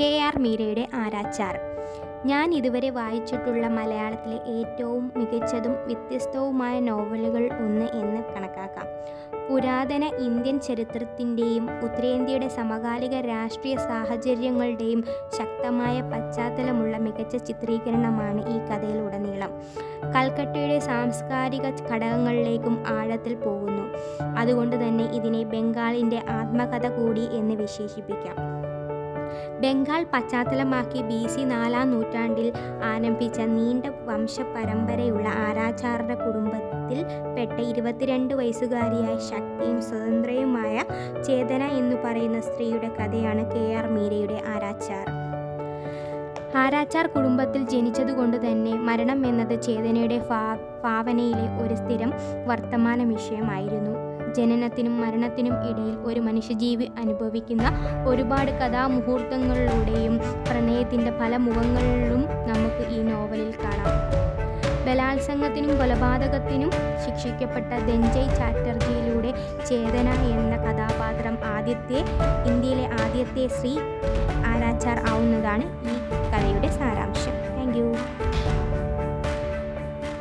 K R മീരയുടെ ആരാച്ചാർ. ഞാൻ ഇതുവരെ വായിച്ചിട്ടുള്ള മലയാളത്തിലെ ഏറ്റവും മികച്ചതും വ്യത്യസ്തവുമായ നോവലുകൾ ഒന്ന് എന്ന് കണക്കാക്കാം. പുരാതന ഇന്ത്യൻ ചരിത്രത്തിന്റെയും ഉത്തരേന്ത്യയുടെ സമകാലിക രാഷ്ട്രീയ സാഹചര്യങ്ങളുടെയും ശക്തമായ പശ്ചാത്തലമുള്ള മികച്ച ചിത്രീകരണമാണ് ഈ കഥയിലുടനീളം. കൽക്കട്ടയുടെ സാംസ്കാരിക ഘടകങ്ങളിലേക്കും ആഴത്തിൽ പോകുന്നു. അതുകൊണ്ട് തന്നെ ഇതിനെ ബംഗാളിന്റെ ആത്മകഥ കൂടി എന്ന് വിശേഷിപ്പിക്കാം. ബംഗാൾ പശ്ചാത്തലമാക്കി ബി സി നാലാം നൂറ്റാണ്ടിൽ ആരംഭിച്ച നീണ്ട വംശപരമ്പരയുള്ള ആരാചാരുടെ കുടുംബത്തിൽ പെട്ട ഇരുപത്തിരണ്ട് വയസ്സുകാരിയായ ശക്തിയും സ്വതന്ത്രയുമായ ചേതന എന്ന് പറയുന്ന സ്ത്രീയുടെ കഥയാണ് കെ ആർ മീരയുടെ ആരാച്ചാർ ആരാച്ചാർ കുടുംബത്തിൽ ജനിച്ചതുകൊണ്ട് തന്നെ മരണം എന്നത് ചേതനയുടെ ഭാവനയിലെ ഒരു സ്ഥിരം വർത്തമാന വിഷയമായിരുന്നു. ജനനത്തിനും മരണത്തിനും ഇടയിൽ ഒരു മനുഷ്യജീവി അനുഭവിക്കുന്ന ഒരുപാട് കഥാമുഹൂർത്തങ്ങളിലൂടെയും പ്രണയത്തിന്റെ പല മുഖങ്ങളിലും നമുക്ക് ഈ നോവലിൽ കാണാം. ബലാത്സംഗത്തിനും കൊലപാതകത്തിനും ശിക്ഷിക്കപ്പെട്ട ദഞ്ജയ് ചാറ്റർജിയിലൂടെ ചേതന എന്ന കഥാപാത്രം ആദ്യത്തെ ഇന്ത്യയിലെ ആദ്യത്തെ സ്ത്രീ ആരാച്ചാർ ആവുന്നതാണ് ഈ കഥയുടെ സാരാംശം.